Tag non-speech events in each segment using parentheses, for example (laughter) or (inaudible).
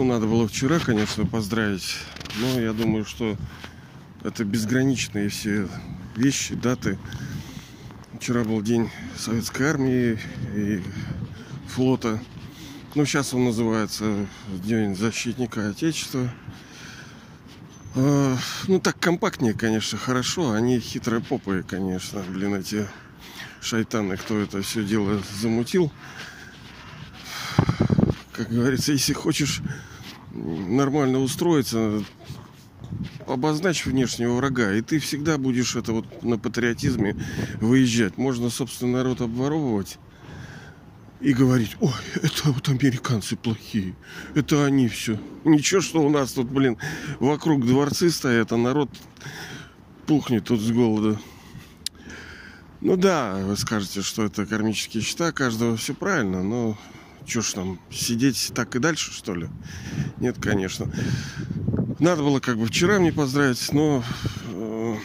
Ну, надо было вчера, конечно, поздравить. Но я думаю, что это безграничные все вещи, даты. Вчера был день Советской Армии и флота. Ну, сейчас он называется День защитника Отечества. А, ну, так компактнее, конечно, хорошо. Они хитрые попы, конечно, блин, эти шайтаны, кто это все дело замутил. Как говорится, если хочешь нормально устроиться, обозначь внешнего врага, и ты всегда будешь это вот на патриотизме выезжать. Можно, собственно, народ обворовывать и говорить, ой, это вот американцы плохие, это они все. Ничего, что у нас тут, блин, вокруг дворцы стоят, а народ пухнет тут с голода. Ну да, вы скажете, что это кармические счета, каждого все правильно, но что ж там, сидеть так и дальше, что ли? Нет, конечно. Надо было как бы вчера мне поздравить, но э,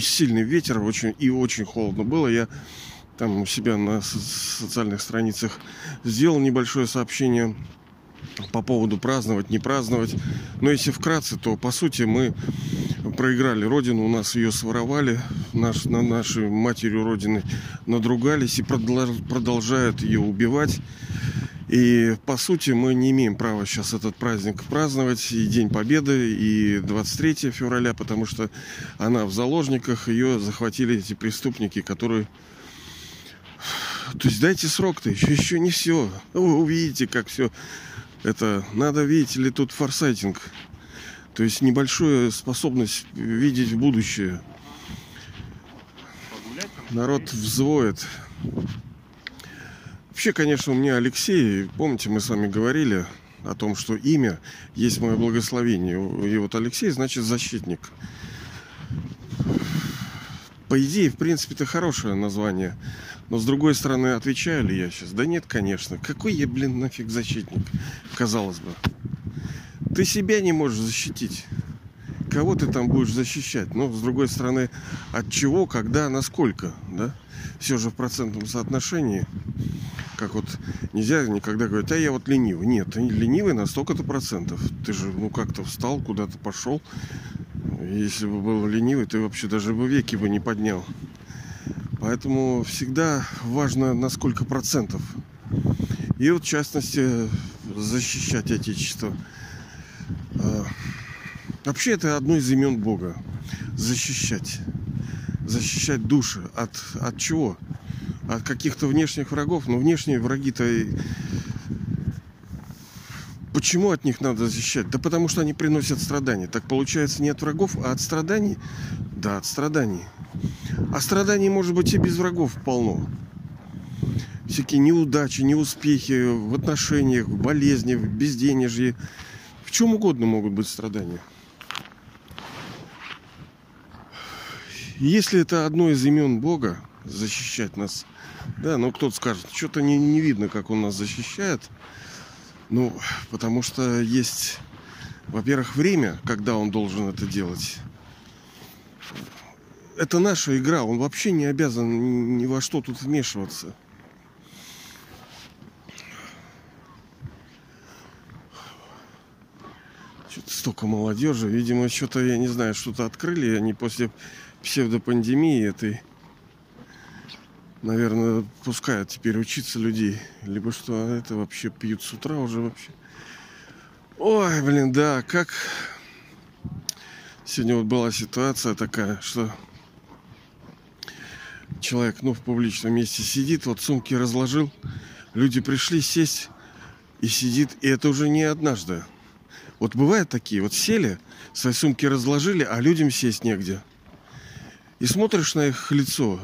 сильный ветер очень и очень холодно было. Я там у себя на социальных страницах сделал небольшое сообщение по поводу праздновать, не праздновать. Но если вкратце, то по сути мы проиграли родину, у нас ее своровали, наш, на нашей матерью родины надругались и продолжают ее убивать. И по сути мы не имеем права сейчас этот праздник праздновать, и День Победы, и 23 февраля, потому что она в заложниках, ее захватили эти преступники, которые то есть дайте срок-то, еще, еще не все. Вы увидите, как все это... Надо, видите ли, тут форсайтинг. То есть небольшая способность видеть будущее. Народ взвоет. Вообще, конечно, у меня Алексей, помните, мы с вами говорили о том, что имя есть мое благословение. И вот Алексей значит защитник. По идее, в принципе, это хорошее название. Но с другой стороны, отвечаю ли я сейчас? Да нет, конечно. Какой я, блин, нафиг защитник? Казалось бы. Ты себя не можешь защитить. Кого ты там будешь защищать? Но, с другой стороны, от чего, когда, насколько, да? Все же в процентном соотношении. Как вот нельзя никогда говорить, а я вот ленивый. Нет, ты ленивый на столько-то процентов. Ты же, ну, как-то встал, куда-то пошел. Если бы был ленивый, ты вообще даже бы веки бы не поднял. Поэтому всегда важно на сколько процентов. И вот в частности защищать Отечество. Вообще это одно из имен Бога. Защищать. Защищать души. От, от чего? От каких-то внешних врагов. Но внешние враги-то... Почему от них надо защищать? Да потому что они приносят страдания. Так получается не от врагов, а от страданий? Да, от страданий. А страданий может быть и без врагов полно. Всякие неудачи, неуспехи в отношениях, в болезни, в безденежье. В чем угодно могут быть страдания. Если это одно из имен Бога, защищать нас, да, ну кто-то скажет, что-то не, не видно, как он нас защищает. Ну, потому что есть, во-первых, время, когда он должен это делать это наша игра, он вообще не обязан ни во что тут вмешиваться. Что-то столько молодежи. Видимо, что-то, я не знаю, что-то открыли они после псевдопандемии этой. Наверное, пускают теперь учиться людей. Либо что, это вообще пьют с утра уже вообще. Ой, блин, да, как... Сегодня вот была ситуация такая, что человек, ну, в публичном месте сидит, вот сумки разложил, люди пришли сесть и сидит, и это уже не однажды. Вот бывают такие, вот сели, свои сумки разложили, а людям сесть негде. И смотришь на их лицо,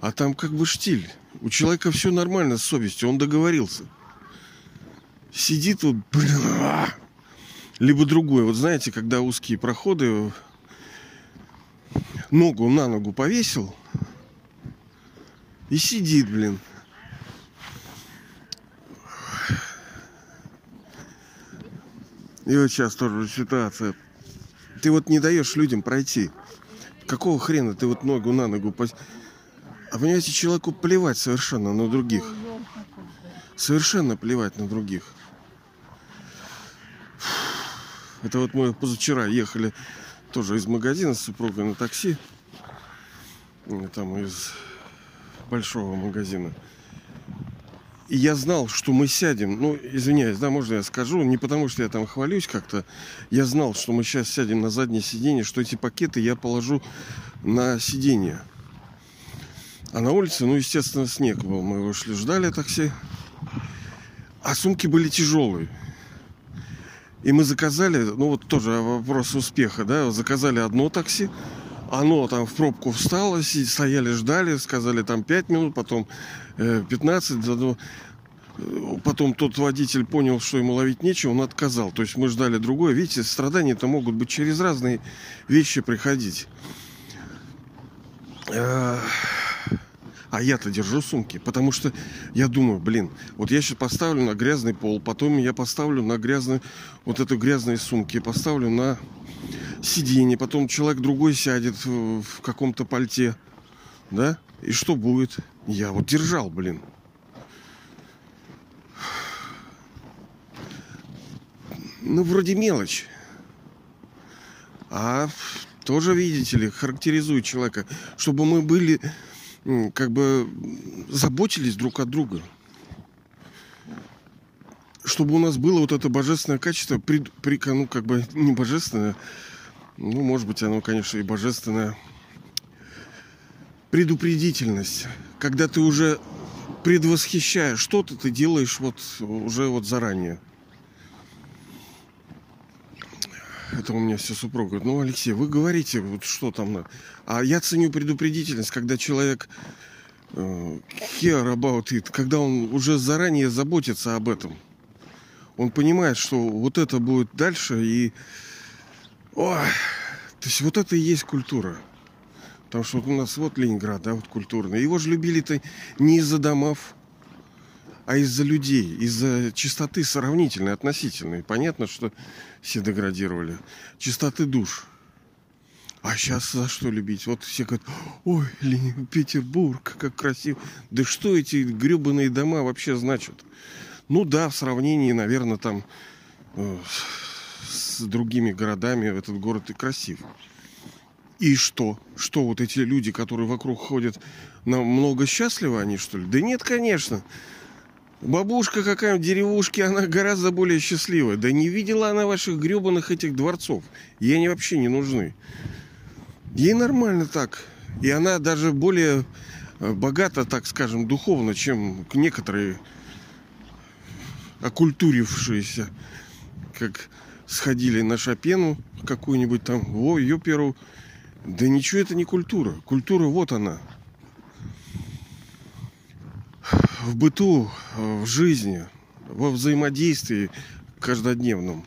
а там как бы штиль. У человека все нормально с совестью, он договорился. Сидит вот, блин, а! либо другой. Вот знаете, когда узкие проходы, ногу на ногу повесил, и сидит, блин. И вот сейчас тоже ситуация. Ты вот не даешь людям пройти. Какого хрена ты вот ногу на ногу... Пос... А понимаете, человеку плевать совершенно на других. Совершенно плевать на других. Это вот мы позавчера ехали тоже из магазина с супругой на такси. Там из большого магазина. И я знал, что мы сядем. Ну, извиняюсь, да, можно я скажу? Не потому, что я там хвалюсь как-то. Я знал, что мы сейчас сядем на заднее сиденье, что эти пакеты я положу на сиденье. А на улице, ну, естественно, снег был. Мы вышли, ждали такси. А сумки были тяжелые. И мы заказали, ну вот тоже вопрос успеха, да, заказали одно такси, оно там в пробку встало, стояли, ждали, сказали там 5 минут, потом 15, э, потом тот водитель понял, что ему ловить нечего, он отказал. То есть мы ждали другое. Видите, страдания-то могут быть через разные вещи приходить. Э, а я-то держу сумки, потому что я думаю, блин, вот я сейчас поставлю на грязный пол, потом я поставлю на грязный, вот эту грязные сумки, поставлю на сиденье, потом человек другой сядет в каком-то пальте, да? И что будет? Я вот держал, блин. Ну, вроде мелочь. А тоже, видите ли, характеризует человека, чтобы мы были как бы заботились друг от друга. Чтобы у нас было вот это божественное качество, при, при, ну, как бы не божественное, ну, может быть, оно, конечно, и божественное. Предупредительность. Когда ты уже предвосхищаешь что-то, ты делаешь вот уже вот заранее. Это у меня все супруга говорит, ну, Алексей, вы говорите, вот что там надо. А я ценю предупредительность, когда человек э, care about it, когда он уже заранее заботится об этом. Он понимает, что вот это будет дальше, и... Ой, то есть вот это и есть культура. Потому что у нас вот Ленинград, да, вот культурный. Его же любили-то не из-за домов, а из-за людей, из-за чистоты сравнительной, относительной. Понятно, что все деградировали. Чистоты душ. А сейчас за что любить? Вот все говорят, ой, Петербург, как красиво. Да что эти гребаные дома вообще значат? Ну да, в сравнении, наверное, там э, с другими городами этот город и красив. И что? Что вот эти люди, которые вокруг ходят, намного счастливы они, что ли? Да нет, конечно. Бабушка какая-нибудь деревушки, она гораздо более счастливая. Да не видела она ваших гребаных этих дворцов. Ей они вообще не нужны. Ей нормально так. И она даже более э, богата, так скажем, духовно, чем некоторые окультурившиеся, как сходили на Шопену какую-нибудь там, о, ее первую. Да ничего это не культура. Культура вот она – в быту, в жизни, во взаимодействии каждодневном.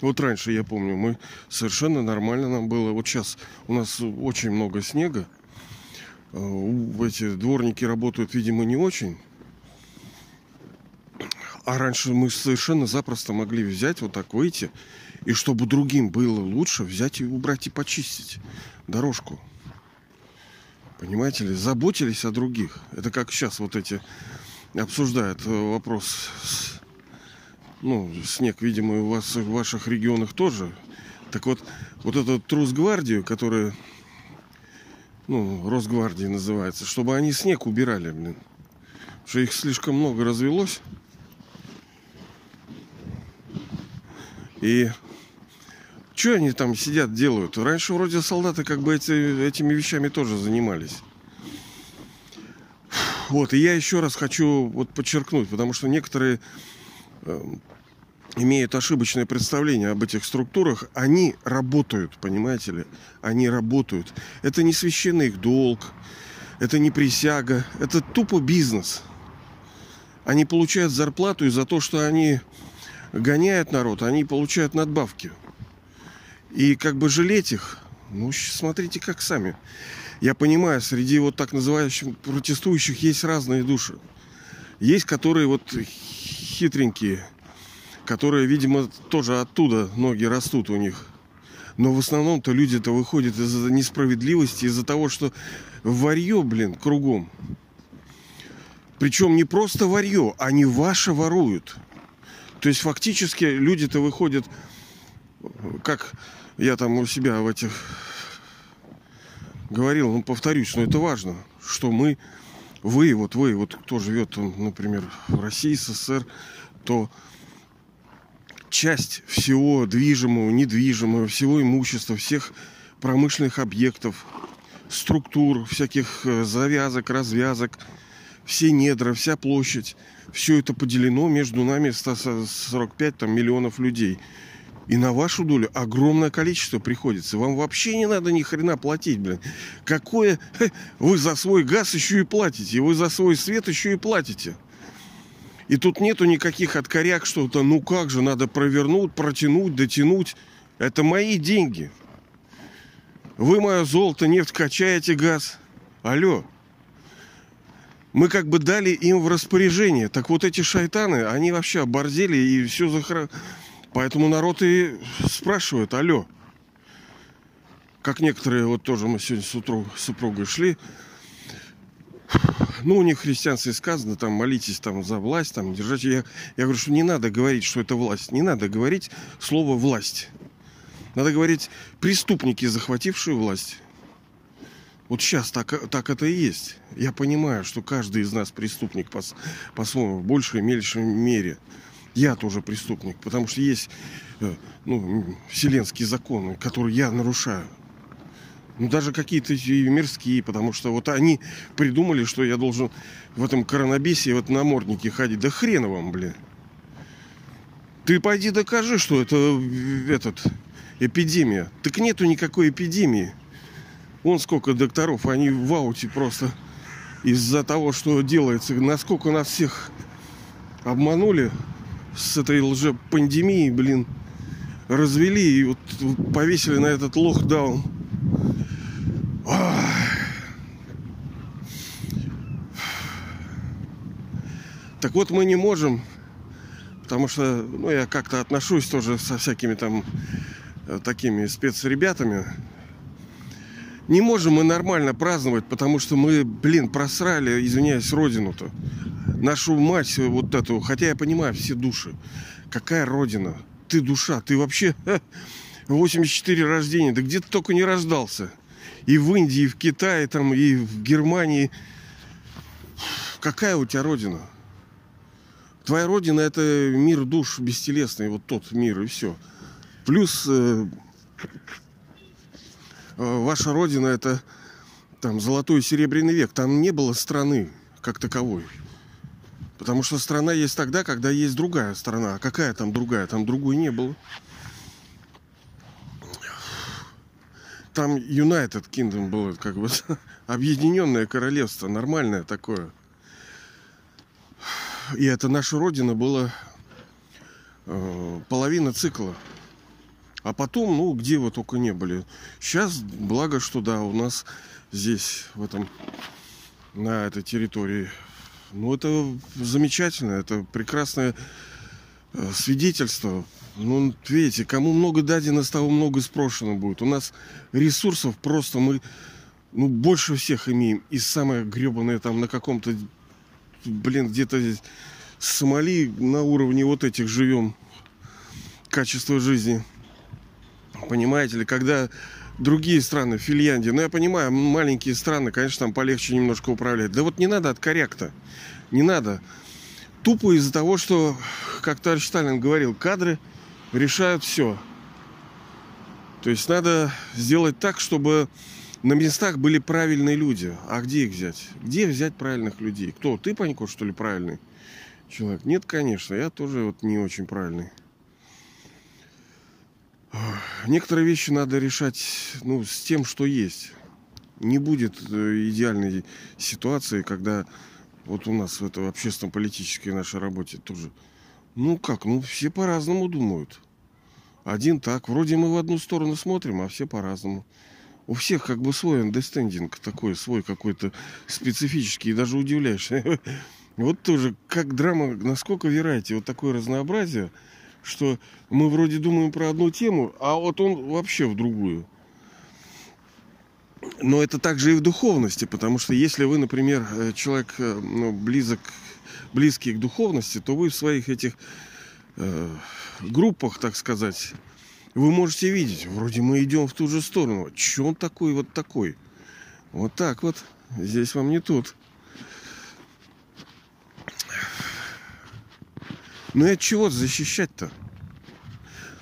Вот раньше, я помню, мы совершенно нормально нам было. Вот сейчас у нас очень много снега. Эти дворники работают, видимо, не очень. А раньше мы совершенно запросто могли взять, вот так выйти, и чтобы другим было лучше, взять и убрать и почистить дорожку. Понимаете ли, заботились о других. Это как сейчас вот эти обсуждают э, вопрос. Ну, снег, видимо, у вас в ваших регионах тоже. Так вот, вот эту трус-гвардию, которая, ну, Росгвардии называется, чтобы они снег убирали, блин. Что их слишком много развелось. И что они там сидят, делают? Раньше вроде солдаты как бы эти, этими вещами тоже занимались. Вот, и я еще раз хочу вот подчеркнуть, потому что некоторые э, имеют ошибочное представление об этих структурах, они работают, понимаете ли? Они работают. Это не священный их долг, это не присяга, это тупо бизнес. Они получают зарплату, и за то, что они гоняют народ, они получают надбавки. И как бы жалеть их, ну, смотрите как сами. Я понимаю, среди вот так называемых протестующих есть разные души. Есть, которые вот хитренькие, которые, видимо, тоже оттуда ноги растут у них. Но в основном-то люди-то выходят из-за несправедливости, из-за того, что варье, блин, кругом. Причем не просто варье, они ваше воруют. То есть фактически люди-то выходят как я там у себя в этих говорил, ну, повторюсь, но это важно, что мы, вы, вот вы, вот кто живет, например, в России, СССР, то часть всего движимого, недвижимого, всего имущества, всех промышленных объектов, структур, всяких э, завязок, развязок, все недра, вся площадь, все это поделено между нами 145 там, миллионов людей. И на вашу долю огромное количество приходится. Вам вообще не надо ни хрена платить, блин. Какое... (laughs) Вы за свой газ еще и платите. Вы за свой свет еще и платите. И тут нету никаких откоряк, что-то, ну как же, надо провернуть, протянуть, дотянуть. Это мои деньги. Вы мое золото, нефть качаете, газ. Алло. Мы как бы дали им в распоряжение. Так вот эти шайтаны, они вообще оборзели и все захра... Поэтому народ и спрашивает, алло. Как некоторые, вот тоже мы сегодня с утра с супругой шли, ну, у них христианстве сказано, там, молитесь там за власть, там, держать. Я, я говорю, что не надо говорить, что это власть. Не надо говорить слово власть. Надо говорить преступники, захватившие власть. Вот сейчас так, так это и есть. Я понимаю, что каждый из нас преступник по, по-своему, в большей и меньшей мере я тоже преступник, потому что есть э, ну, вселенские законы, которые я нарушаю. Ну, даже какие-то мирские, потому что вот они придумали, что я должен в этом коронабесе, в этом наморднике ходить. Да хрена вам, бля. Ты пойди докажи, что это этот, эпидемия. Так нету никакой эпидемии. Вон сколько докторов, они в ауте просто из-за того, что делается. Насколько нас всех обманули, с этой лжепандемией, блин, развели и вот повесили на этот лохдаун. Так вот мы не можем, потому что, ну, я как-то отношусь тоже со всякими там э, такими спецребятами. Не можем мы нормально праздновать, потому что мы, блин, просрали, извиняюсь, родину-то нашу мать вот эту, хотя я понимаю все души. Какая родина? Ты душа, ты вообще 84 рождения, да где ты только не рождался. И в Индии, и в Китае, там, и в Германии. Какая у тебя родина? Твоя родина это мир душ бестелесный, вот тот мир и все. Плюс э, ваша родина это там золотой и серебряный век. Там не было страны как таковой. Потому что страна есть тогда, когда есть другая страна. А какая там другая? Там другой не было. Там United Kingdom было как бы (laughs) объединенное королевство, нормальное такое. И это наша родина была э, половина цикла. А потом, ну, где вы только не были. Сейчас, благо, что да, у нас здесь, в этом, на этой территории ну, это замечательно, это прекрасное э, свидетельство. Ну, видите, кому много дадено, с того много спрошено будет. У нас ресурсов просто мы ну, больше всех имеем. И самое гребаное там на каком-то, блин, где-то Сомали на уровне вот этих живем. Качество жизни. Понимаете ли, когда другие страны, Финляндия. Ну, я понимаю, маленькие страны, конечно, там полегче немножко управлять. Да вот не надо от корректа. Не надо. Тупо из-за того, что, как товарищ Сталин говорил, кадры решают все. То есть надо сделать так, чтобы на местах были правильные люди. А где их взять? Где взять правильных людей? Кто? Ты, Панько, что ли, правильный человек? Нет, конечно, я тоже вот не очень правильный. Некоторые вещи надо решать ну, с тем, что есть. Не будет э, идеальной ситуации, когда вот у нас в этой общественно-политической нашей работе тоже. Ну как, ну все по-разному думают. Один так, вроде мы в одну сторону смотрим, а все по-разному. У всех как бы свой андестендинг такой, свой какой-то специфический, и даже удивляешься. (laughs) Вот тоже, как драма, насколько вераете, вот такое разнообразие – что мы вроде думаем про одну тему, а вот он вообще в другую. Но это также и в духовности, потому что если вы, например, э, человек э, ну, близок, близкий к духовности, то вы в своих этих э, группах, так сказать, вы можете видеть, вроде мы идем в ту же сторону. Че он такой вот такой? Вот так вот. Здесь вам не тут. Ну и от чего защищать-то?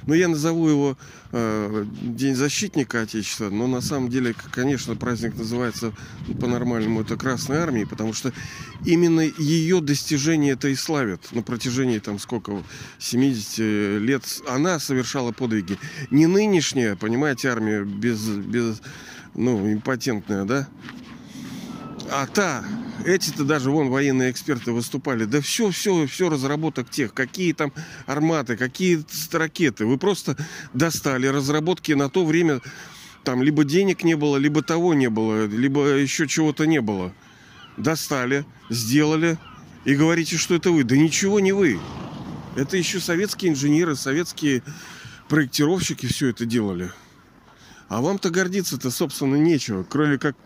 Ну, я назову его э, День защитника Отечества, но на самом деле, конечно, праздник называется по-нормальному это Красной Армии, потому что именно ее достижения это и славят на протяжении там сколько, 70 лет. Она совершала подвиги. Не нынешняя, понимаете, армия без, без ну, импотентная, да? А та, эти-то даже вон военные эксперты выступали. Да все, все, все разработок тех. Какие там арматы, какие ракеты. Вы просто достали разработки на то время. Там либо денег не было, либо того не было, либо еще чего-то не было. Достали, сделали и говорите, что это вы. Да ничего не вы. Это еще советские инженеры, советские проектировщики все это делали. А вам-то гордиться-то, собственно, нечего, кроме как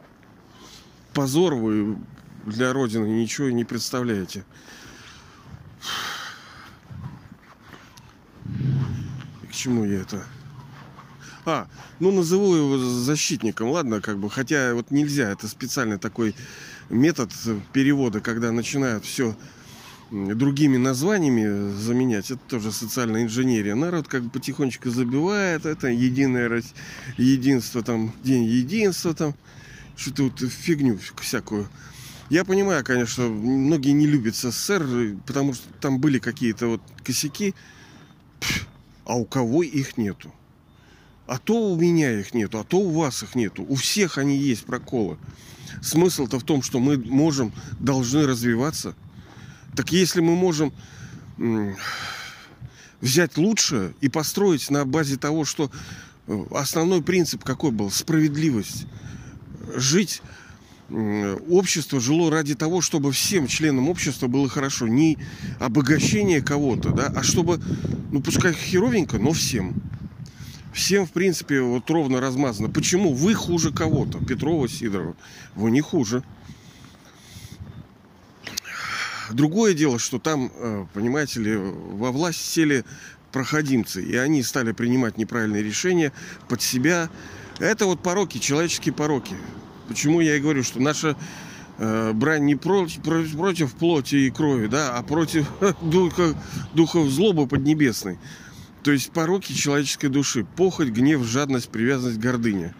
позор вы для Родины ничего не представляете. И к чему я это? А, ну назову его защитником, ладно, как бы, хотя вот нельзя, это специальный такой метод перевода, когда начинают все другими названиями заменять, это тоже социальная инженерия. Народ как бы потихонечку забивает это единое единство, там, день единства, там, что-то вот фигню всякую. Я понимаю, конечно, многие не любят СССР, потому что там были какие-то вот косяки, а у кого их нету. А то у меня их нету, а то у вас их нету. У всех они есть проколы. Смысл-то в том, что мы можем, должны развиваться. Так если мы можем взять лучшее и построить на базе того, что э, основной принцип какой был? Справедливость. Жить общество жило ради того, чтобы всем членам общества было хорошо. Не обогащение кого-то, да, а чтобы, ну пускай херовенько, но всем. Всем, в принципе, вот ровно размазано. Почему вы хуже кого-то? Петрова, Сидорова. Вы не хуже. Другое дело, что там, э, понимаете ли, во власть сели проходимцы, и они стали принимать неправильные решения под себя. Это вот пороки, человеческие пороки. Почему я и говорю, что наша э, брань не против, против плоти и крови, да, а против (laughs) духа, духов злобы поднебесной. То есть пороки человеческой души. Похоть, гнев, жадность, привязанность, гордыня.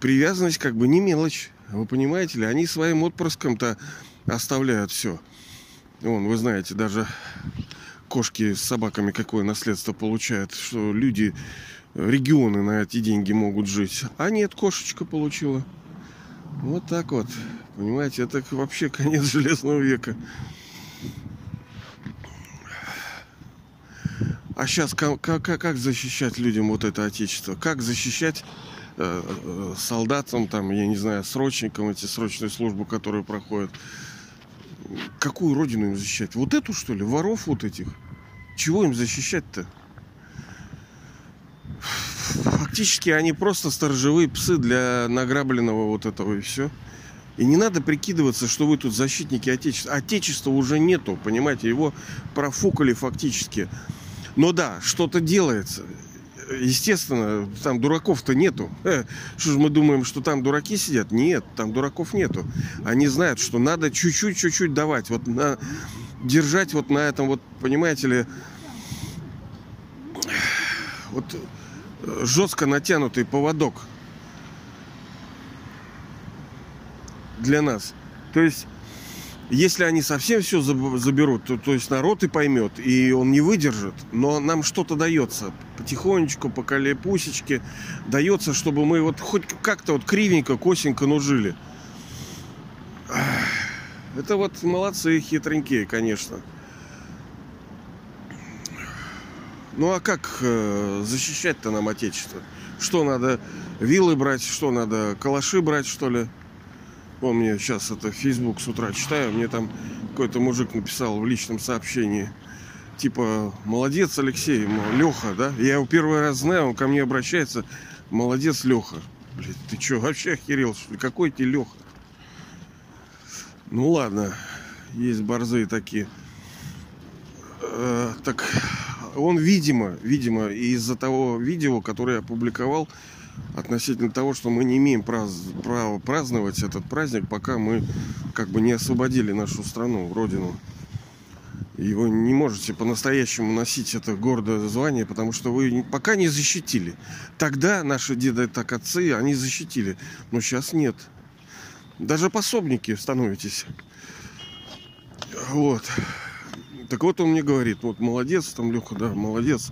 Привязанность как бы не мелочь. Вы понимаете ли, они своим отпрыском-то оставляют все. Вон, вы знаете, даже кошки с собаками какое наследство получают, что люди, регионы на эти деньги могут жить. А нет, кошечка получила. Вот так вот. Понимаете, это вообще (laughs) конец железного века. А сейчас как, как, как защищать людям вот это отечество? Как защищать э, э, солдатам, там, я не знаю, срочникам, эти срочные службы, которые проходят? Какую родину им защищать? Вот эту, что ли? Воров вот этих? Чего им защищать-то? Фактически они просто сторожевые псы для награбленного вот этого и все. И не надо прикидываться, что вы тут защитники Отечества. Отечества уже нету, понимаете, его профукали фактически. Но да, что-то делается. Естественно, там дураков-то нету. Э, что же мы думаем, что там дураки сидят? Нет, там дураков нету. Они знают, что надо чуть-чуть, чуть-чуть давать. Вот на, держать вот на этом, вот, понимаете ли, вот жестко натянутый поводок для нас. То есть, если они совсем все заберут, то, то есть народ и поймет, и он не выдержит, но нам что-то дается. Потихонечку, по колепусечке дается, чтобы мы вот хоть как-то вот кривенько, косенько, но жили. Это вот молодцы хитренькие, конечно. Ну а как э, защищать-то нам Отечество? Что надо, вилы брать, что надо, калаши брать, что ли? Мне сейчас это Facebook с утра читаю, мне там какой-то мужик написал в личном сообщении. Типа, молодец, Алексей, Леха, да? Я его первый раз знаю, он ко мне обращается. Молодец, Леха. Блин, ты что, вообще охерел, что ли? Какой ты Леха? Ну ладно, есть борзые такие. Э, так, он, видимо, видимо, из-за того видео, которое я опубликовал, относительно того, что мы не имеем прав, права праздновать этот праздник, пока мы как бы не освободили нашу страну, родину. И вы не можете по-настоящему носить это гордое звание, потому что вы пока не защитили. Тогда наши деды, так отцы, они защитили. Но сейчас нет. Даже пособники становитесь. Вот. Так вот он мне говорит, вот молодец, там Леха, да, молодец,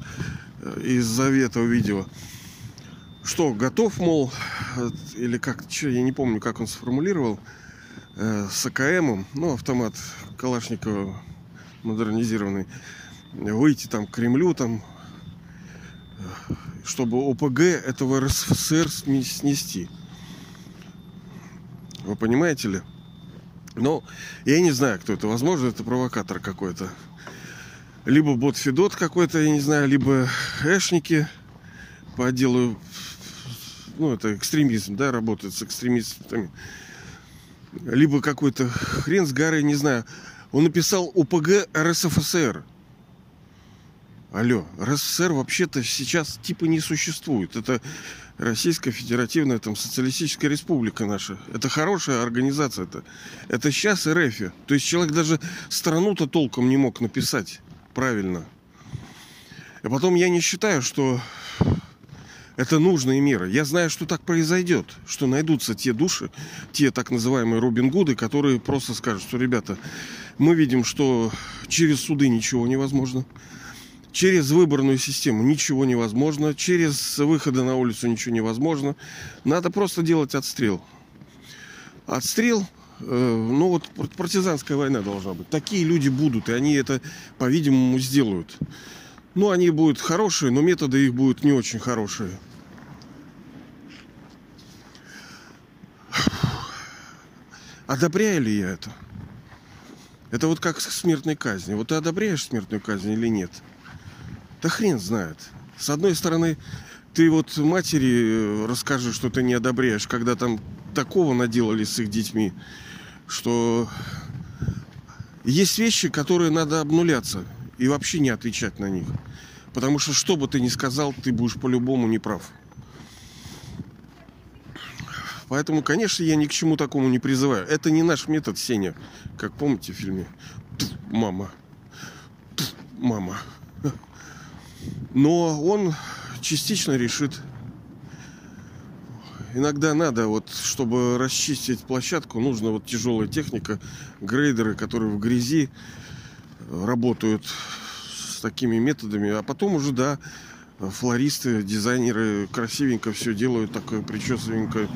э, из-за этого видео. Что, готов, мол, э, или как, что, я не помню, как он сформулировал, э, с АКМом, ну, автомат Калашникова модернизированный, выйти там к Кремлю, там, чтобы ОПГ этого РСФСР снести. Вы понимаете ли? Но я не знаю, кто это. Возможно, это провокатор какой-то. Либо бот Федот какой-то, я не знаю, либо эшники по отделу ну, это экстремизм, да, работает с экстремистами. Либо какой-то хрен с горы, не знаю. Он написал ОПГ РСФСР. Алло, РСФСР вообще-то сейчас типа не существует. Это Российская Федеративная там, Социалистическая Республика наша. Это хорошая организация. Это, это сейчас РФ. То есть человек даже страну-то толком не мог написать правильно. И потом я не считаю, что это нужные меры. Я знаю, что так произойдет, что найдутся те души, те так называемые Робин Гуды, которые просто скажут, что, ребята, мы видим, что через суды ничего невозможно, через выборную систему ничего невозможно, через выходы на улицу ничего невозможно. Надо просто делать отстрел. Отстрел, э, ну вот партизанская война должна быть. Такие люди будут, и они это, по-видимому, сделают. Ну, они будут хорошие, но методы их будут не очень хорошие. Одобряю ли я это? Это вот как смертной казни. Вот ты одобряешь смертную казнь или нет? Да хрен знает. С одной стороны, ты вот матери э, расскажи, что ты не одобряешь, когда там такого наделали с их детьми, что есть вещи, которые надо обнуляться и вообще не отвечать на них. Потому что что бы ты ни сказал, ты будешь по-любому неправ. Поэтому, конечно, я ни к чему такому не призываю. Это не наш метод, Сеня. Как помните в фильме «Мама». «Мама». Но он частично решит. Иногда надо, вот, чтобы расчистить площадку, нужна вот тяжелая техника, грейдеры, которые в грязи работают с такими методами. А потом уже, да, флористы, дизайнеры красивенько все делают, такое причесывенькое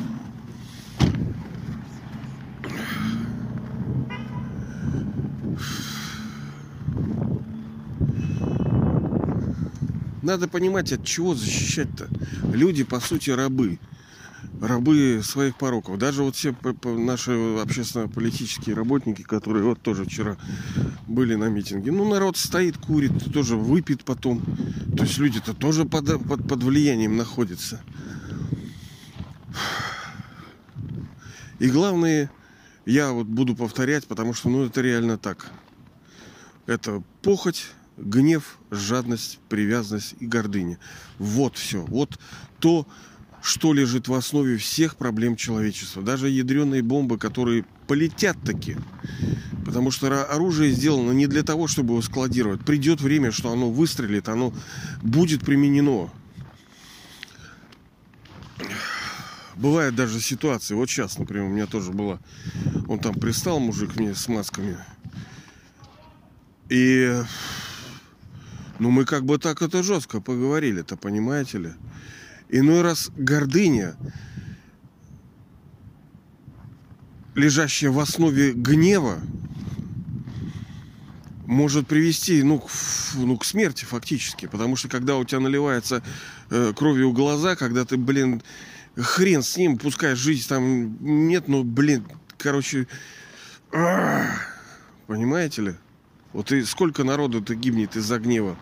Надо понимать, от чего защищать-то. Люди, по сути, рабы. Рабы своих пороков. Даже вот все наши общественно-политические работники, которые вот тоже вчера были на митинге. Ну, народ стоит, курит, тоже выпьет потом. То есть люди-то тоже под, под, под влиянием находятся. И главное, я вот буду повторять, потому что ну это реально так. Это похоть, гнев, жадность, привязанность и гордыня. Вот все. Вот то, что лежит в основе всех проблем человечества. Даже ядреные бомбы, которые полетят таки. Потому что оружие сделано не для того, чтобы его складировать. Придет время, что оно выстрелит, оно будет применено. Бывают даже ситуации. Вот сейчас, например, у меня тоже было. Он там пристал, мужик мне с масками. И ну, мы как бы так это жестко поговорили-то, понимаете ли? Иной раз гордыня, лежащая в основе гнева, может привести ну, к, ну, к смерти фактически. Потому что когда у тебя наливается э, кровью глаза, когда ты, блин, хрен с ним, пускай жизнь там нет, но, блин, короче, понимаете ли? Вот и сколько народу-то гибнет из-за гнева.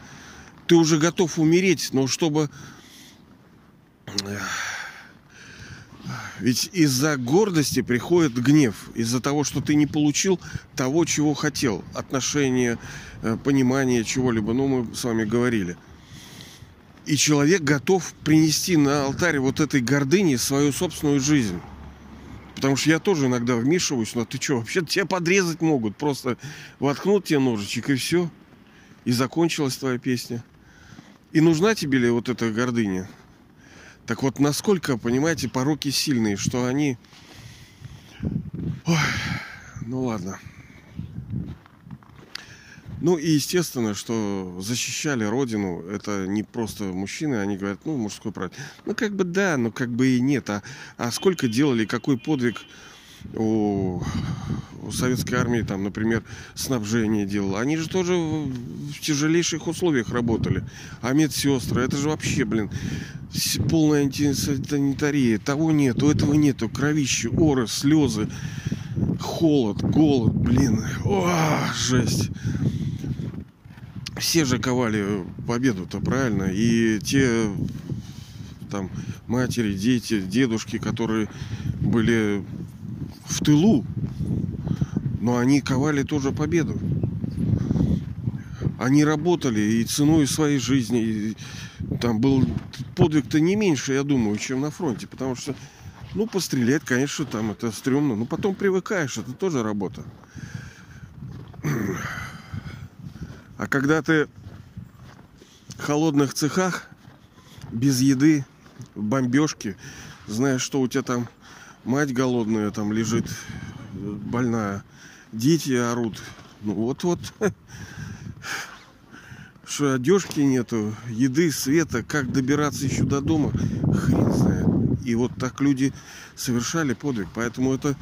Ты уже готов умереть, но чтобы Ведь из-за гордости приходит гнев, из-за того, что ты не получил того, чего хотел, отношения, э, понимание чего-либо. Ну, мы с вами говорили. И человек готов принести на алтарь вот этой гордыни свою собственную жизнь. Потому что я тоже иногда вмешиваюсь, но ты что, вообще тебя подрезать могут. Просто воткнут тебе ножичек и все. И закончилась твоя песня. И нужна тебе ли вот эта гордыня? Так вот, насколько, понимаете, пороки сильные, что они... Ой, ну ладно. Ну и естественно, что защищали родину, это не просто мужчины, они говорят, ну, мужской прав. Ну, как бы да, но как бы и нет. А, а сколько делали, какой подвиг у, у советской армии, там, например, снабжение делал. Они же тоже в тяжелейших условиях работали. А медсестры, это же вообще, блин, полная антисанитария. Того нету, этого нету. Кровище, оры, слезы, холод, голод, блин. О, жесть. Все же ковали победу-то, правильно? И те там матери, дети, дедушки, которые были в тылу, но они ковали тоже победу. Они работали и ценой своей жизни. И там был подвиг-то не меньше, я думаю, чем на фронте. Потому что, ну, пострелять, конечно, там это стрёмно. Но потом привыкаешь, это тоже работа. А когда ты в холодных цехах, без еды, в бомбежке, знаешь, что у тебя там мать голодная там лежит, больная, дети орут. Ну вот-вот. Что одежки нету, еды, света, как добираться еще до дома, хрен знает. И вот так люди совершали подвиг. Поэтому это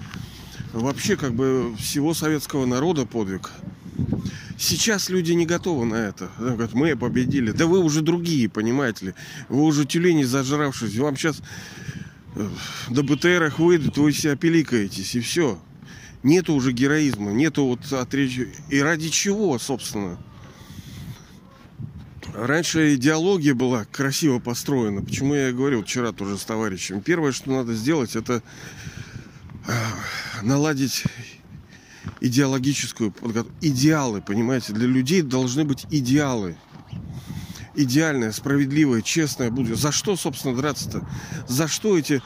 вообще как бы всего советского народа подвиг. Сейчас люди не готовы на это. Говорят, мы победили. Да вы уже другие, понимаете ли. Вы уже тюлени зажравшись. Вам сейчас до БТРах выйдут, вы себя пиликаетесь, и все. Нету уже героизма, нету вот отречи. И ради чего, собственно? Раньше идеология была красиво построена. Почему я говорил вчера тоже с товарищем? Первое, что надо сделать, это э, наладить идеологическую подготовку. Идеалы, понимаете? Для людей должны быть идеалы идеальное, справедливое, честное будущее. За что, собственно, драться-то? За что эти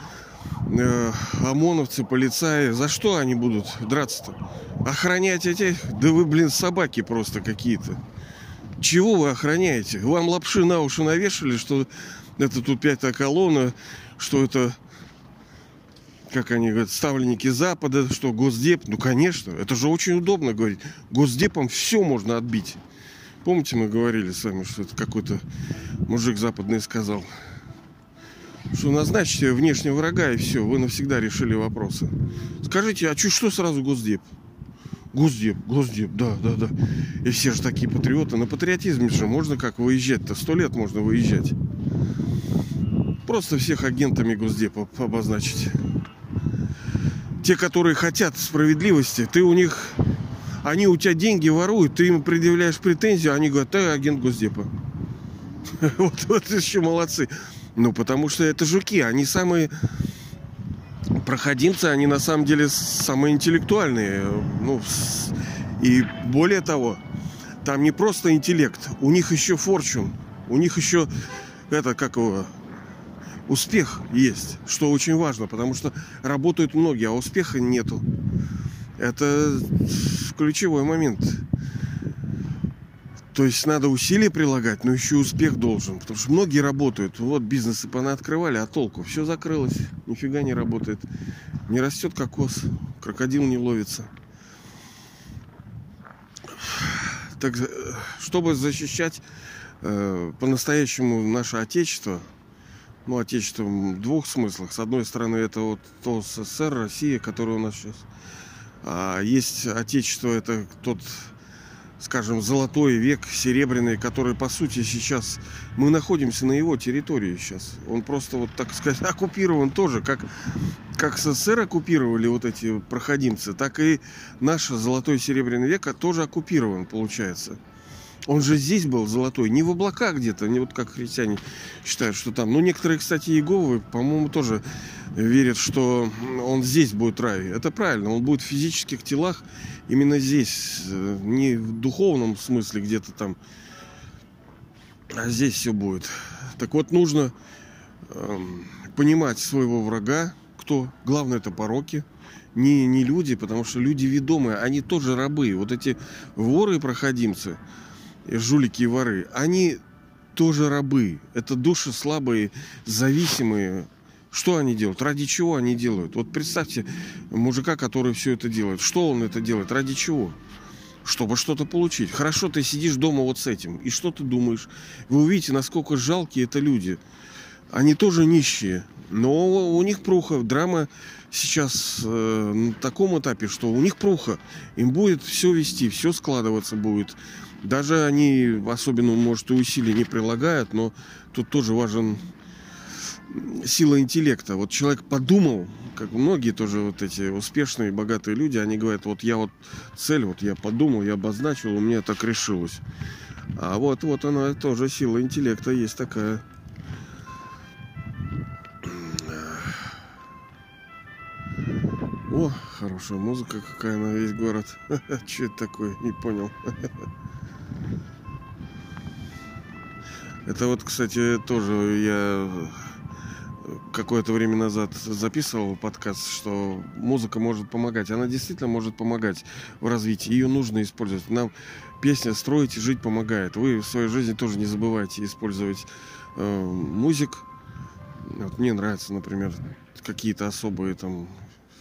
э, ОМОНовцы, полицаи, за что они будут драться-то? Охранять этих? Да вы, блин, собаки просто какие-то. Чего вы охраняете? Вам лапши на уши навешали, что это тут пятая колонна, что это как они говорят, ставленники Запада, что Госдеп. Ну, конечно, это же очень удобно говорить. Госдепом все можно отбить. Помните, мы говорили с вами, что это какой-то мужик западный сказал, что назначьте внешнего врага и все, вы навсегда решили вопросы. Скажите, а чё, что сразу Госдеп? Госдеп, Госдеп, да, да, да. И все же такие патриоты. На патриотизме же можно как выезжать-то? Сто лет можно выезжать. Просто всех агентами Госдепа обозначить. Те, которые хотят справедливости, ты у них они у тебя деньги воруют, ты им предъявляешь претензию, они говорят, ты агент Госдепа. (laughs) Вот, вот еще молодцы. Ну, потому что это жуки, они самые проходимцы, они на самом деле самые интеллектуальные. Ну, и более того, там не просто интеллект, у них еще форчун, у них еще это, как его, успех есть, что очень важно, потому что работают многие, а успеха нету. Это ключевой момент. То есть надо усилия прилагать, но еще успех должен. Потому что многие работают. Вот бизнесы понаоткрывали, а толку? Все закрылось. Нифига не работает. Не растет кокос. Крокодил не ловится. Так, э, чтобы защищать э, по-настоящему наше Отечество, ну, Отечество в двух смыслах. С одной стороны, это вот то СССР, Россия, которая у нас сейчас а есть отечество, это тот, скажем, золотой век, серебряный, который, по сути, сейчас мы находимся на его территории сейчас. Он просто, вот так сказать, (laughs) оккупирован тоже, как, как СССР оккупировали вот эти проходимцы, так и наш золотой серебряный век тоже оккупирован, получается. Он же здесь был золотой, не в облаках где-то, не вот как христиане считают, что там. Ну, некоторые, кстати, Иеговы, по-моему, тоже верят, что он здесь будет рай. Это правильно, он будет в физических телах именно здесь, э, не в духовном смысле где-то там, а здесь все будет. Так вот, нужно э, понимать своего врага, кто. Главное это пороки, не, не люди, потому что люди ведомые, они тоже рабы. Вот эти воры и проходимцы, жулики и воры, они тоже рабы. Это души слабые, зависимые. Что они делают? Ради чего они делают? Вот представьте мужика, который все это делает. Что он это делает? Ради чего? Чтобы что-то получить. Хорошо, ты сидишь дома вот с этим. И что ты думаешь? Вы увидите, насколько жалкие это люди. Они тоже нищие. Но у них пруха. Драма сейчас э, на таком этапе, что у них пруха. Им будет все вести, все складываться будет. Даже они особенно, может, и усилий не прилагают, но тут тоже важен сила интеллекта. Вот человек подумал, как многие тоже вот эти успешные, богатые люди, они говорят, вот я вот цель, вот я подумал, я обозначил, у меня так решилось. А вот, вот она тоже сила интеллекта есть такая. О, хорошая музыка какая на весь город. (laughs) Что это такое? Не понял. (laughs) Это вот, кстати, тоже я какое-то время назад записывал подкаст, что музыка может помогать. Она действительно может помогать в развитии. Ее нужно использовать. Нам песня «Строить и жить» помогает. Вы в своей жизни тоже не забывайте использовать э, музык. Вот мне нравятся, например, какие-то особые там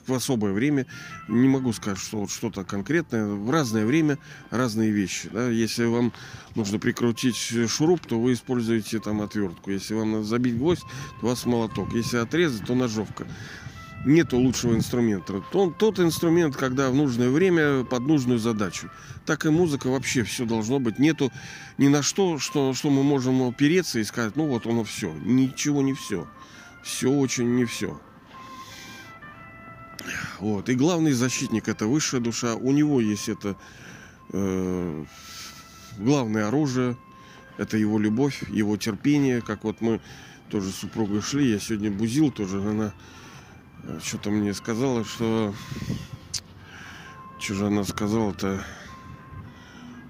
в особое время. Не могу сказать, что вот что-то конкретное. В разное время разные вещи. Да? Если вам нужно прикрутить шуруп, то вы используете там отвертку. Если вам надо забить гвоздь, то у вас молоток. Если отрезать, то ножовка. Нету лучшего инструмента. Тот, тот инструмент, когда в нужное время под нужную задачу. Так и музыка вообще все должно быть. Нету ни на что, что, что мы можем опереться и сказать, ну вот оно все. Ничего не все. Все очень не все. Вот. И главный защитник это высшая душа. У него есть это э, главное оружие. Это его любовь, его терпение. Как вот мы тоже с супругой шли. Я сегодня бузил тоже. Она э, что-то мне сказала, что... Что же она сказала-то?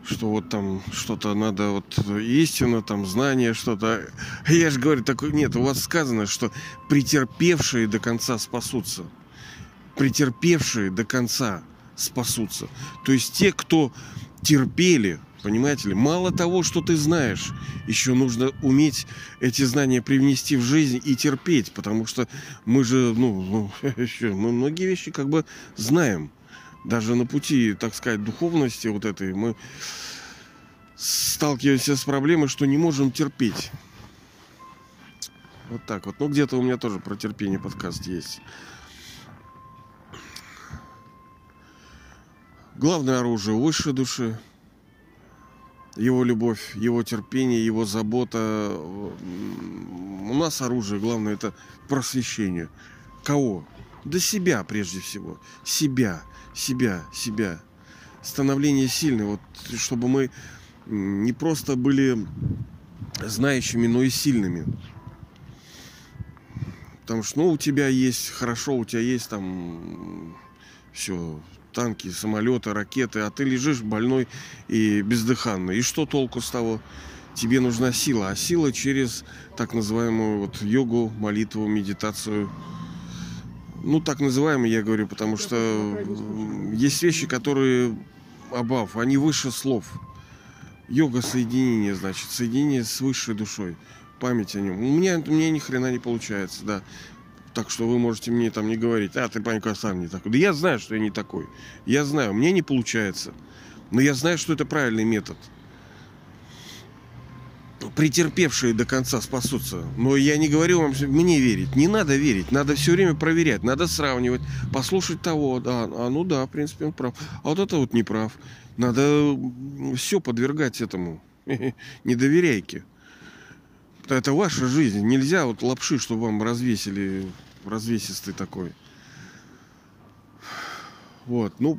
что вот там что-то надо, вот истина, там знание, что-то. Я же говорю, такой, нет, у вас сказано, что претерпевшие до конца спасутся претерпевшие до конца спасутся. То есть те, кто терпели, понимаете ли, мало того, что ты знаешь, еще нужно уметь эти знания привнести в жизнь и терпеть, потому что мы же, ну, ну (laughs) еще, мы многие вещи как бы знаем. Даже на пути, так сказать, духовности вот этой мы сталкиваемся с проблемой, что не можем терпеть. Вот так вот. Ну, где-то у меня тоже про терпение подкаст есть. Главное оружие высшей души. Его любовь, его терпение, его забота. У нас оружие, главное, это просвещение. Кого? Да себя прежде всего. Себя, себя, себя. Становление сильным. Вот, чтобы мы не просто были знающими, но и сильными. Потому что, ну, у тебя есть, хорошо, у тебя есть там все, танки, самолеты, ракеты, а ты лежишь больной и бездыханный. И что толку с того? Тебе нужна сила, а сила через так называемую вот йогу, молитву, медитацию. Ну, так называемую, я говорю, потому что есть вещи, которые обав, они выше слов. Йога соединение, значит, соединение с высшей душой, память о нем. У меня, у меня ни хрена не получается, да. Так что вы можете мне там не говорить, а ты, Панька, сам не такой. Да я знаю, что я не такой. Я знаю, мне не получается. Но я знаю, что это правильный метод. Претерпевшие до конца спасутся. Но я не говорю вам мне верить. Не надо верить. Надо все время проверять. Надо сравнивать. Послушать того. Да, а ну да, в принципе, он прав. А вот это вот не прав. Надо все подвергать этому. (laughs) Не доверяйте это ваша жизнь. Нельзя вот лапши, чтобы вам развесили развесистый такой. Вот. Ну,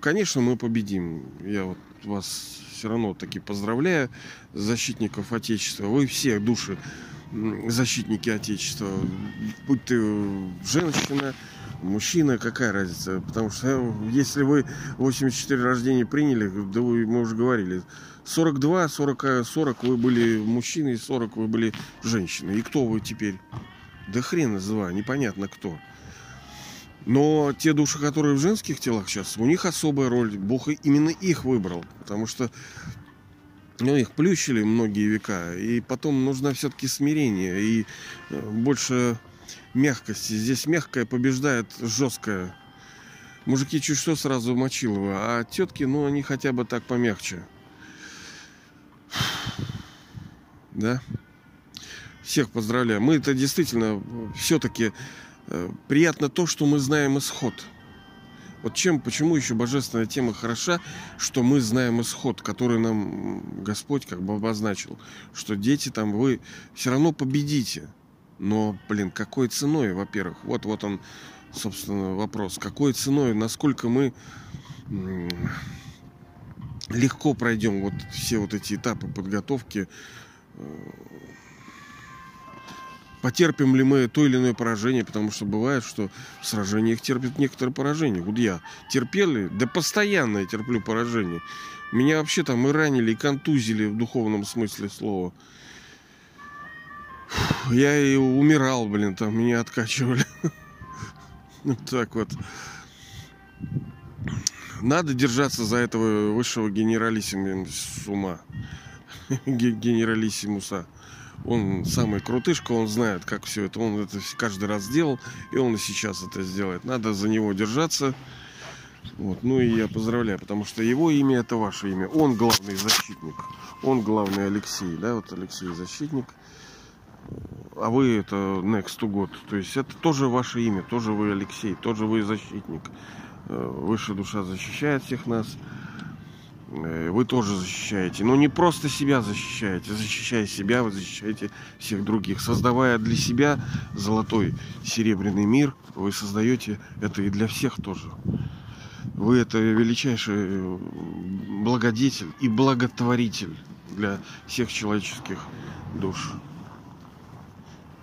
конечно, мы победим. Я вот вас все равно таки поздравляю, защитников Отечества. Вы все души защитники Отечества. Будь ты женщина, мужчина, какая разница? Потому что э, если вы 84 рождения приняли, да вы, мы уже говорили, 42, 40, 40 вы были мужчиной, 40 вы были женщиной. И кто вы теперь? Да хрен называю, непонятно кто. Но те души, которые в женских телах сейчас, у них особая роль. Бог именно их выбрал. Потому что ну, их плющили многие века. И потом нужно все-таки смирение и э, больше мягкости. Здесь мягкое побеждает жесткое. Мужики чуть что сразу мочил его, а тетки, ну, они хотя бы так помягче. Да? Всех поздравляю. Мы это действительно все-таки э, приятно то, что мы знаем исход. Вот чем, почему еще божественная тема хороша, что мы знаем исход, который нам Господь как бы обозначил, что дети там, вы все равно победите. Но, блин, какой ценой, во-первых? Вот, вот он, собственно, вопрос. Какой ценой, насколько мы легко пройдем вот все вот эти этапы подготовки потерпим ли мы то или иное поражение, потому что бывает, что в сражениях терпят некоторые поражения. Вот я терпел ли? Да постоянно я терплю поражение. Меня вообще там и ранили, и контузили в духовном смысле слова. Я и умирал, блин, там меня откачивали. (laughs) Вот так вот. Надо держаться за этого высшего генералиссимуса. (laughs) Генералиссимуса он самый крутышка, он знает, как все это, он это каждый раз сделал, и он и сейчас это сделает. Надо за него держаться. Вот. Ну и я поздравляю, потому что его имя это ваше имя. Он главный защитник. Он главный Алексей, да, вот Алексей защитник. А вы это next to God. То есть это тоже ваше имя, тоже вы Алексей, тоже вы защитник. Э, высшая душа защищает всех нас. Э, вы тоже защищаете. Но не просто себя защищаете. Защищая себя, вы защищаете всех других. Создавая для себя золотой серебряный мир, вы создаете это и для всех тоже. Вы это величайший э, благодетель и благотворитель для всех человеческих душ.